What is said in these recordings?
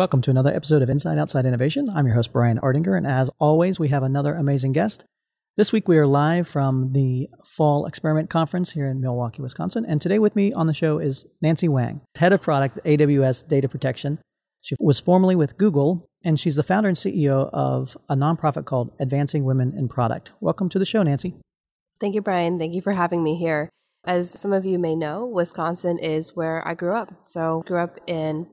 Welcome to another episode of Inside Outside Innovation. I'm your host, Brian Ardinger, and as always, we have another amazing guest. This week, we are live from the Fall Experiment Conference here in Milwaukee, Wisconsin. And today, with me on the show is Nancy Wang, head of product at AWS Data Protection. She was formerly with Google, and she's the founder and CEO of a nonprofit called Advancing Women in Product. Welcome to the show, Nancy. Thank you, Brian. Thank you for having me here. As some of you may know, Wisconsin is where I grew up. So, grew up in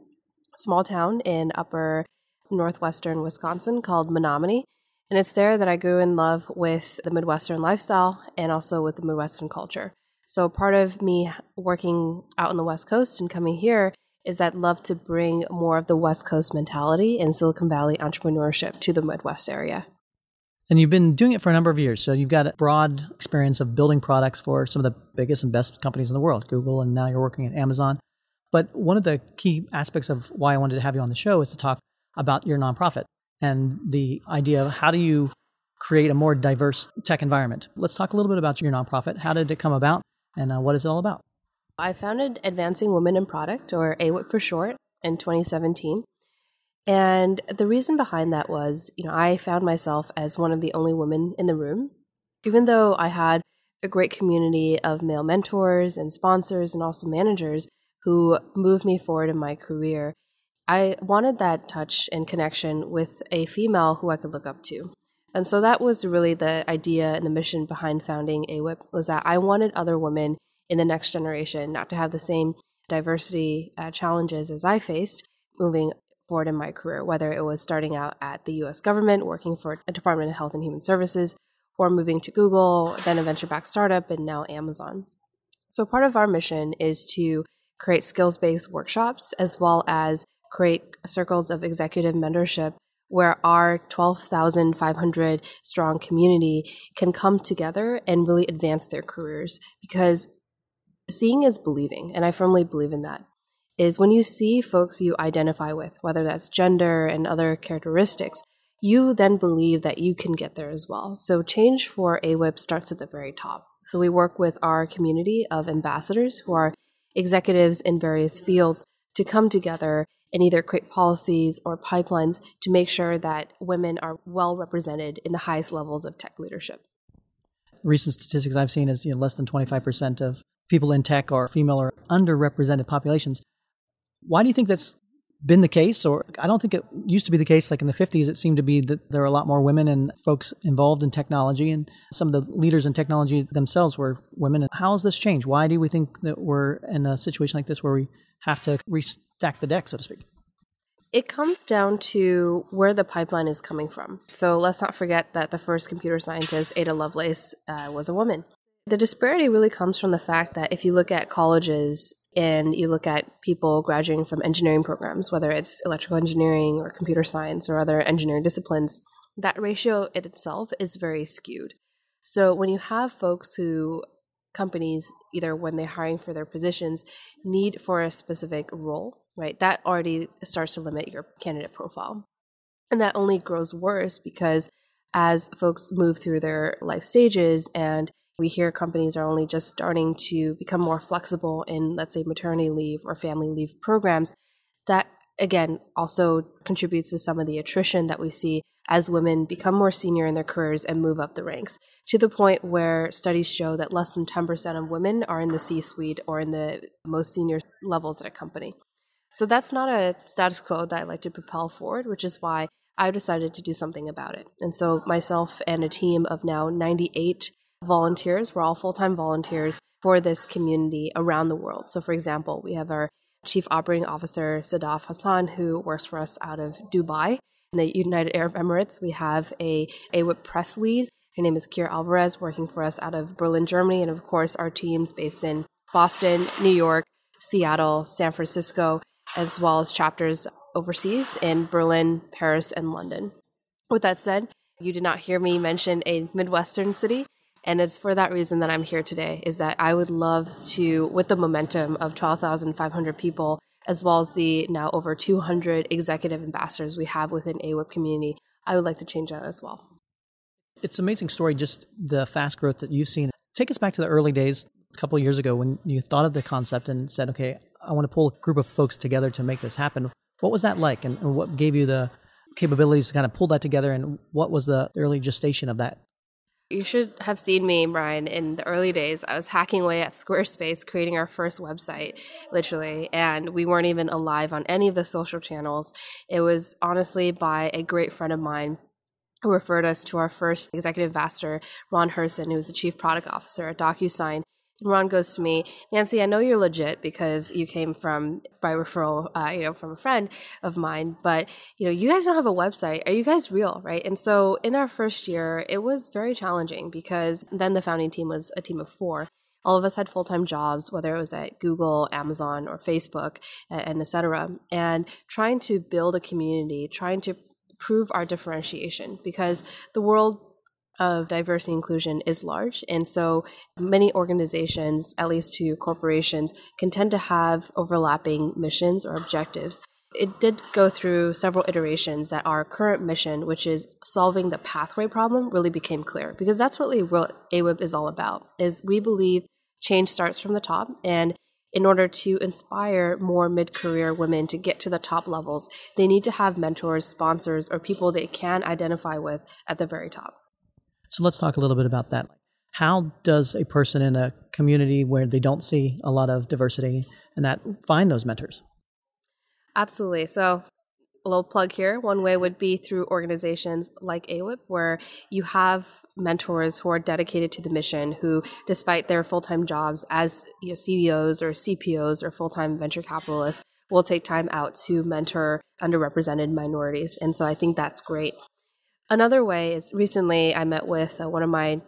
small town in upper northwestern Wisconsin called Menominee. And it's there that I grew in love with the Midwestern lifestyle and also with the Midwestern culture. So, part of me working out on the West Coast and coming here is that love to bring more of the West Coast mentality and Silicon Valley entrepreneurship to the Midwest area. And you've been doing it for a number of years. So you've got a broad experience of building products for some of the biggest and best companies in the world, Google, and now you're working at Amazon. But one of the key aspects of why I wanted to have you on the show is to talk about your nonprofit and the idea of how do you create a more diverse tech environment. Let's talk a little bit about your nonprofit. How did it come about and uh, what is it all about? I founded Advancing Women in Product, or AWIP for short, in 2017. And the reason behind that was, you know, I found myself as one of the only women in the room. Even though I had a great community of male mentors and sponsors and also managers, who moved me forward in my career. I wanted that touch and connection with a female who I could look up to. And so that was really the idea and the mission behind founding AWIP was that I wanted other women in the next generation not to have the same diversity uh, challenges as I faced moving forward in my career, whether it was starting out at the US government, working for a Department of Health and Human Services, or moving to Google, then a venture backed startup, and now Amazon. So part of our mission is to create skills based workshops, as well as create circles of executive mentorship where our 12,500 strong community can come together and really advance their careers. Because seeing is believing and i firmly believe in that is when you see folks you identify with whether that's gender and other characteristics you then believe that you can get there as well. So change for awip starts at the very top. So we work with our community of ambassadors who are executives in various fields to come together and either create policies or pipelines to make sure that women are well represented in the highest levels of tech leadership. Recent statistics I've seen is you know, less than 25% of people in tech are female or underrepresented populations. Why do you think that's been the case, or I don't think it used to be the case. Like in the 50s, it seemed to be that there were a lot more women and folks involved in technology, and some of the leaders in technology themselves were women. And how has this changed? Why do we think that we're in a situation like this where we have to restack the deck, so to speak? It comes down to where the pipeline is coming from. So let's not forget that the first computer scientist, Ada Lovelace, uh, was a woman. The disparity really comes from the fact that if you look at colleges and you look at people graduating from engineering programs, whether it's electrical engineering or computer science or other engineering disciplines, that ratio in itself is very skewed. So when you have folks who companies either when they're hiring for their positions need for a specific role, right? That already starts to limit your candidate profile. And that only grows worse because as folks move through their life stages and we hear companies are only just starting to become more flexible in, let's say, maternity leave or family leave programs. That, again, also contributes to some of the attrition that we see as women become more senior in their careers and move up the ranks to the point where studies show that less than 10% of women are in the C suite or in the most senior levels at a company. So that's not a status quo that I like to propel forward, which is why I decided to do something about it. And so myself and a team of now 98 volunteers. We're all full time volunteers for this community around the world. So, for example, we have our Chief Operating Officer, Sadaf Hassan, who works for us out of Dubai in the United Arab Emirates. We have a AWIP press lead. Her name is Kira Alvarez, working for us out of Berlin, Germany. And of course, our teams based in Boston, New York, Seattle, San Francisco, as well as chapters overseas in Berlin, Paris, and London. With that said, you did not hear me mention a Midwestern city. And it's for that reason that I'm here today, is that I would love to, with the momentum of 12,500 people, as well as the now over 200 executive ambassadors we have within AWIP community, I would like to change that as well. It's an amazing story, just the fast growth that you've seen. Take us back to the early days, a couple of years ago, when you thought of the concept and said, okay, I want to pull a group of folks together to make this happen. What was that like, and, and what gave you the capabilities to kind of pull that together, and what was the early gestation of that? You should have seen me, Brian, in the early days. I was hacking away at Squarespace, creating our first website, literally, and we weren't even alive on any of the social channels. It was honestly by a great friend of mine who referred us to our first executive ambassador, Ron Hirson, who was the chief product officer at DocuSign. Ron goes to me, Nancy, I know you're legit because you came from by referral, uh, you know, from a friend of mine. But you know, you guys don't have a website. Are you guys real, right? And so in our first year, it was very challenging because then the founding team was a team of four. All of us had full time jobs, whether it was at Google, Amazon, or Facebook, and et cetera. And trying to build a community, trying to prove our differentiation because the world of diversity inclusion is large. And so many organizations, at least to corporations, can tend to have overlapping missions or objectives. It did go through several iterations that our current mission, which is solving the pathway problem, really became clear because that's really what AWIP is all about. Is we believe change starts from the top and in order to inspire more mid-career women to get to the top levels, they need to have mentors, sponsors, or people they can identify with at the very top. So let's talk a little bit about that. How does a person in a community where they don't see a lot of diversity and that find those mentors? Absolutely. So a little plug here. One way would be through organizations like AWIP, where you have mentors who are dedicated to the mission, who, despite their full time jobs as you know, CEOs or CPOs or full time venture capitalists, will take time out to mentor underrepresented minorities. And so I think that's great. Another way is recently I met with uh, one of my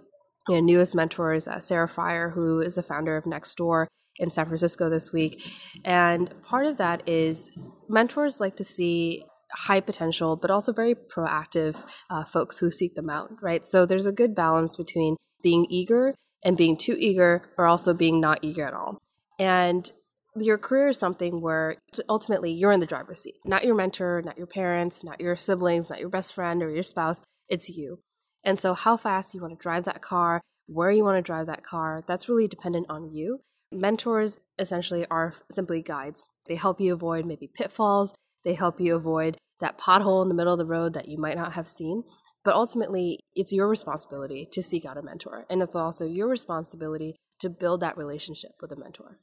you know, newest mentors, uh, Sarah Friar, who is the founder of Nextdoor in San Francisco this week. And part of that is mentors like to see high potential, but also very proactive uh, folks who seek them out, right? So there's a good balance between being eager and being too eager, or also being not eager at all. And your career is something where ultimately you're in the driver's seat, not your mentor, not your parents, not your siblings, not your best friend or your spouse. It's you. And so, how fast you want to drive that car, where you want to drive that car, that's really dependent on you. Mentors essentially are simply guides. They help you avoid maybe pitfalls, they help you avoid that pothole in the middle of the road that you might not have seen. But ultimately, it's your responsibility to seek out a mentor. And it's also your responsibility to build that relationship with a mentor.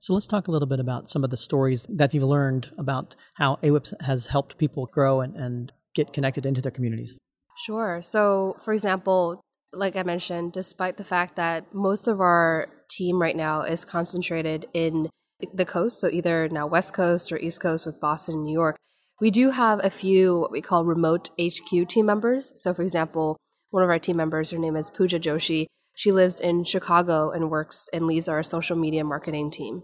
So let's talk a little bit about some of the stories that you've learned about how AWIP has helped people grow and, and get connected into their communities. Sure. So, for example, like I mentioned, despite the fact that most of our team right now is concentrated in the coast, so either now West Coast or East Coast with Boston and New York, we do have a few what we call remote HQ team members. So, for example, one of our team members, her name is Pooja Joshi. She lives in Chicago and works and leads our social media marketing team.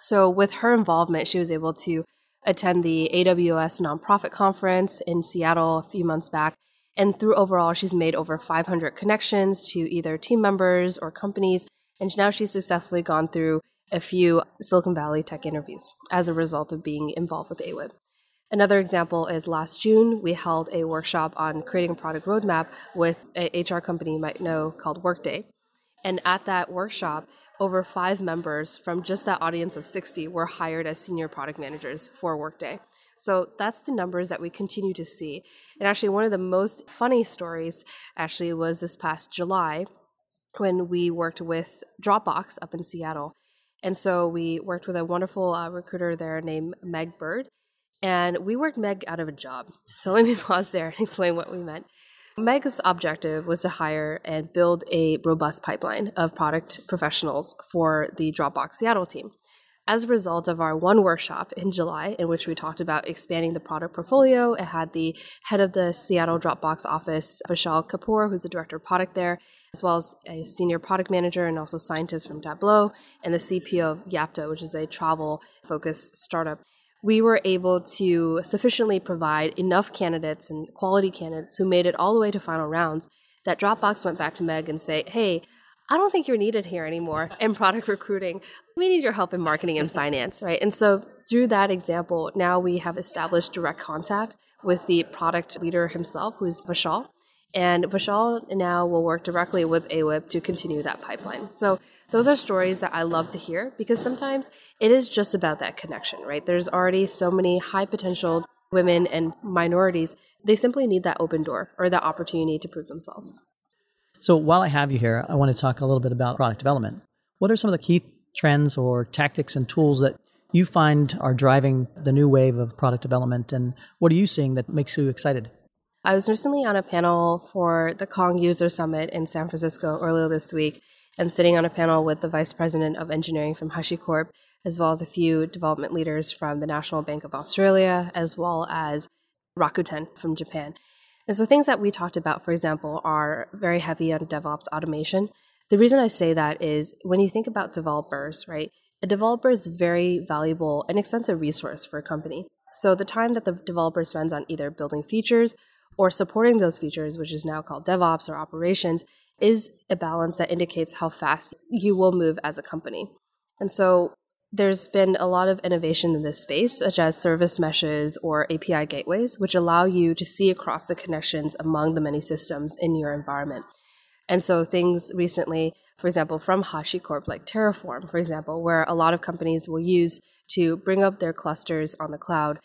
So, with her involvement, she was able to attend the AWS nonprofit conference in Seattle a few months back. And through overall, she's made over 500 connections to either team members or companies. And now she's successfully gone through a few Silicon Valley tech interviews as a result of being involved with AWIP. Another example is last June, we held a workshop on creating a product roadmap with an HR company you might know called Workday. And at that workshop, over five members from just that audience of 60 were hired as senior product managers for Workday. So that's the numbers that we continue to see. And actually, one of the most funny stories actually was this past July when we worked with Dropbox up in Seattle. And so we worked with a wonderful uh, recruiter there named Meg Bird. And we worked Meg out of a job. So let me pause there and explain what we meant. Meg's objective was to hire and build a robust pipeline of product professionals for the Dropbox Seattle team. As a result of our one workshop in July, in which we talked about expanding the product portfolio, it had the head of the Seattle Dropbox office, Vishal Kapoor, who's the director of product there, as well as a senior product manager and also scientist from Tableau, and the CPO of Yapta, which is a travel focused startup we were able to sufficiently provide enough candidates and quality candidates who made it all the way to final rounds that Dropbox went back to Meg and say, hey, I don't think you're needed here anymore in product recruiting. We need your help in marketing and finance, right? And so through that example, now we have established direct contact with the product leader himself, who's Vishal. And Vishal now will work directly with AWIP to continue that pipeline. So those are stories that I love to hear because sometimes it is just about that connection, right? There's already so many high potential women and minorities. They simply need that open door or that opportunity to prove themselves. So while I have you here, I want to talk a little bit about product development. What are some of the key trends or tactics and tools that you find are driving the new wave of product development and what are you seeing that makes you excited? I was recently on a panel for the Kong User Summit in San Francisco earlier this week and sitting on a panel with the Vice President of Engineering from HashiCorp, as well as a few development leaders from the National Bank of Australia, as well as Rakuten from Japan. And so things that we talked about, for example, are very heavy on DevOps automation. The reason I say that is when you think about developers, right? A developer is very valuable and expensive resource for a company. So the time that the developer spends on either building features or supporting those features, which is now called DevOps or operations, is a balance that indicates how fast you will move as a company. And so there's been a lot of innovation in this space, such as service meshes or API gateways, which allow you to see across the connections among the many systems in your environment. And so things recently, for example, from HashiCorp, like Terraform, for example, where a lot of companies will use to bring up their clusters on the cloud.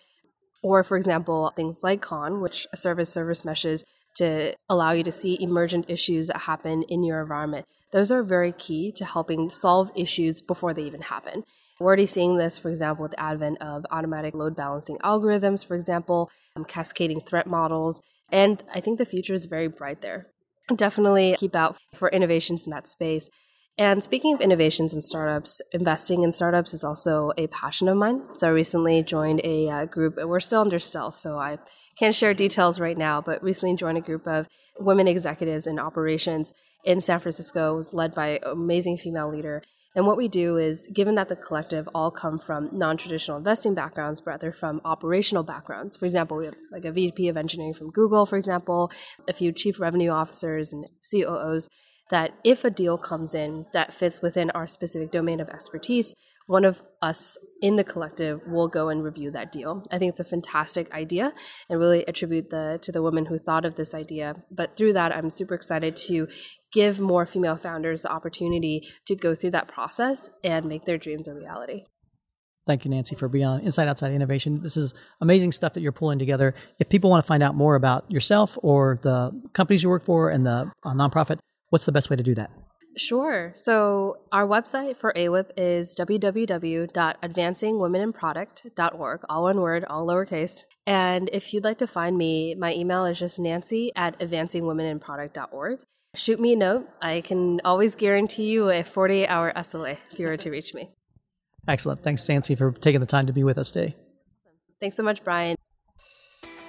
Or, for example, things like Con, which service service meshes to allow you to see emergent issues that happen in your environment. Those are very key to helping solve issues before they even happen. We're already seeing this, for example, with the advent of automatic load balancing algorithms, for example, um, cascading threat models. And I think the future is very bright there. Definitely keep out for innovations in that space. And speaking of innovations and startups, investing in startups is also a passion of mine. So I recently joined a uh, group, and we're still under stealth, so I can't share details right now, but recently joined a group of women executives in operations in San Francisco. It was led by an amazing female leader. And what we do is, given that the collective all come from non traditional investing backgrounds, but rather from operational backgrounds. For example, we have like a VP of engineering from Google, for example, a few chief revenue officers and COOs. That if a deal comes in that fits within our specific domain of expertise, one of us in the collective will go and review that deal. I think it's a fantastic idea and really attribute the to the woman who thought of this idea. But through that, I'm super excited to give more female founders the opportunity to go through that process and make their dreams a reality. Thank you, Nancy, for being on Inside Outside Innovation. This is amazing stuff that you're pulling together. If people want to find out more about yourself or the companies you work for and the uh, nonprofit, what's the best way to do that? Sure. So our website for AWIP is www.advancingwomeninproduct.org, all one word, all lowercase. And if you'd like to find me, my email is just nancy at advancingwomeninproduct.org. Shoot me a note. I can always guarantee you a 48 hour SLA if you were to reach me. Excellent. Thanks, Nancy, for taking the time to be with us today. Thanks so much, Brian.